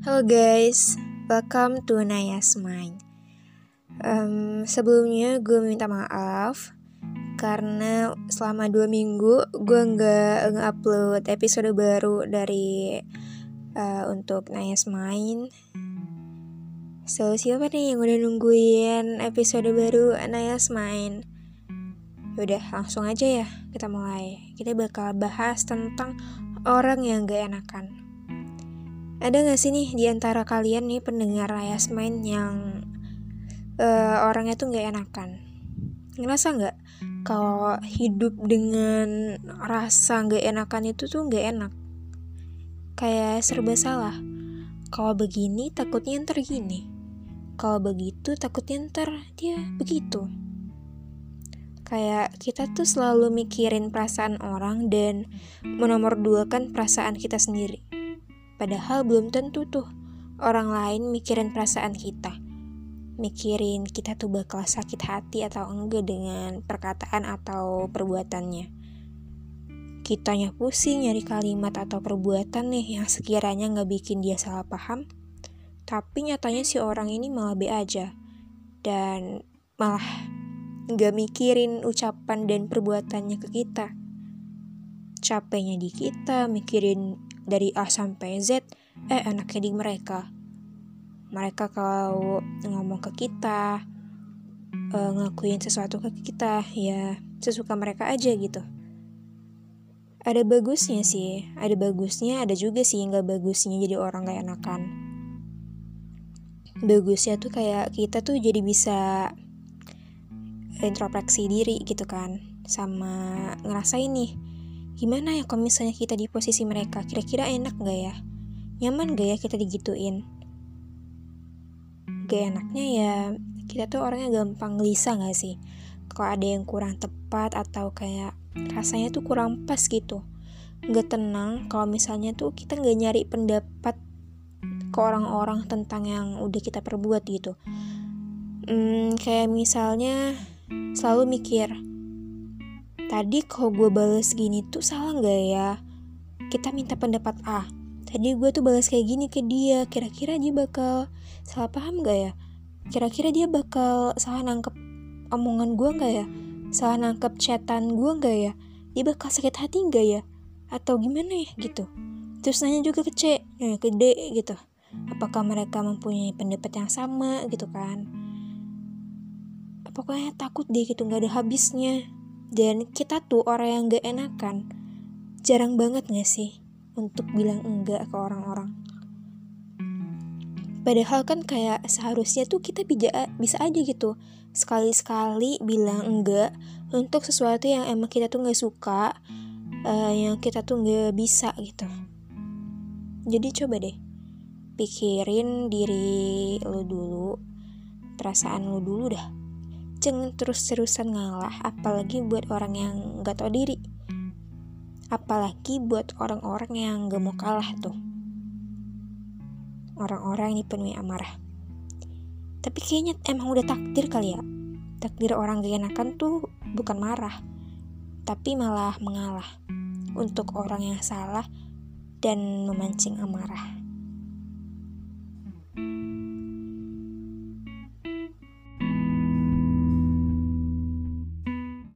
Halo guys, welcome to Naya's Mind. Um, sebelumnya gue minta maaf karena selama dua minggu gue nggak nge-upload episode baru dari uh, untuk Naya's Mind. So siapa nih yang udah nungguin episode baru Naya's Mind? Udah langsung aja ya kita mulai. Kita bakal bahas tentang orang yang gak enakan. Ada gak sih nih di antara kalian nih pendengar Ayas Main yang uh, orangnya tuh gak enakan? Ngerasa gak kalau hidup dengan rasa gak enakan itu tuh gak enak? Kayak serba salah. Kalau begini takutnya ntar gini. Kalau begitu takutnya ntar dia begitu. Kayak kita tuh selalu mikirin perasaan orang dan menomorduakan perasaan kita sendiri Padahal belum tentu tuh orang lain mikirin perasaan kita. Mikirin kita tuh bakal sakit hati atau enggak dengan perkataan atau perbuatannya. Kitanya pusing nyari kalimat atau perbuatan nih yang sekiranya nggak bikin dia salah paham. Tapi nyatanya si orang ini malah be aja. Dan malah nggak mikirin ucapan dan perbuatannya ke kita. Capeknya di kita, mikirin dari A sampai Z eh enaknya di mereka. Mereka kalau ngomong ke kita uh, ngelakuin sesuatu ke kita ya sesuka mereka aja gitu. Ada bagusnya sih ada bagusnya ada juga sih nggak bagusnya jadi orang gak enakan. Bagusnya tuh kayak kita tuh jadi bisa introspeksi diri gitu kan sama ngerasain nih Gimana ya kalau misalnya kita di posisi mereka? Kira-kira enak gak ya? Nyaman gak ya kita digituin? Gak enaknya ya kita tuh orangnya gampang gelisah gak sih? Kalau ada yang kurang tepat atau kayak rasanya tuh kurang pas gitu. Gak tenang kalau misalnya tuh kita gak nyari pendapat ke orang-orang tentang yang udah kita perbuat gitu. Hmm, kayak misalnya selalu mikir, Tadi kalau gue balas gini tuh salah nggak ya? Kita minta pendapat A. Tadi gue tuh balas kayak gini ke dia. Kira-kira dia bakal salah paham gak ya? Kira-kira dia bakal salah nangkep omongan gue gak ya? Salah nangkep chatan gue gak ya? Dia bakal sakit hati gak ya? Atau gimana ya gitu? Terus nanya juga ke C, ya, ke D gitu. Apakah mereka mempunyai pendapat yang sama gitu kan? Pokoknya takut deh gitu nggak ada habisnya dan kita tuh orang yang gak enakan. Jarang banget gak sih Untuk bilang enggak ke orang-orang? Padahal kan kayak seharusnya tuh kita bisa, bisa aja gitu Sekali-sekali bilang enggak Untuk sesuatu yang emang kita tuh gak suka uh, Yang kita tuh gak bisa gitu. Jadi coba deh Pikirin diri lo dulu Perasaan lo dulu dah jangan terus-terusan ngalah apalagi buat orang yang gak tau diri. Apalagi buat orang-orang yang gak mau kalah tuh. Orang-orang ini penuhi amarah. Tapi kayaknya emang udah takdir kali ya. Takdir orang gak enakan tuh bukan marah tapi malah mengalah untuk orang yang salah dan memancing amarah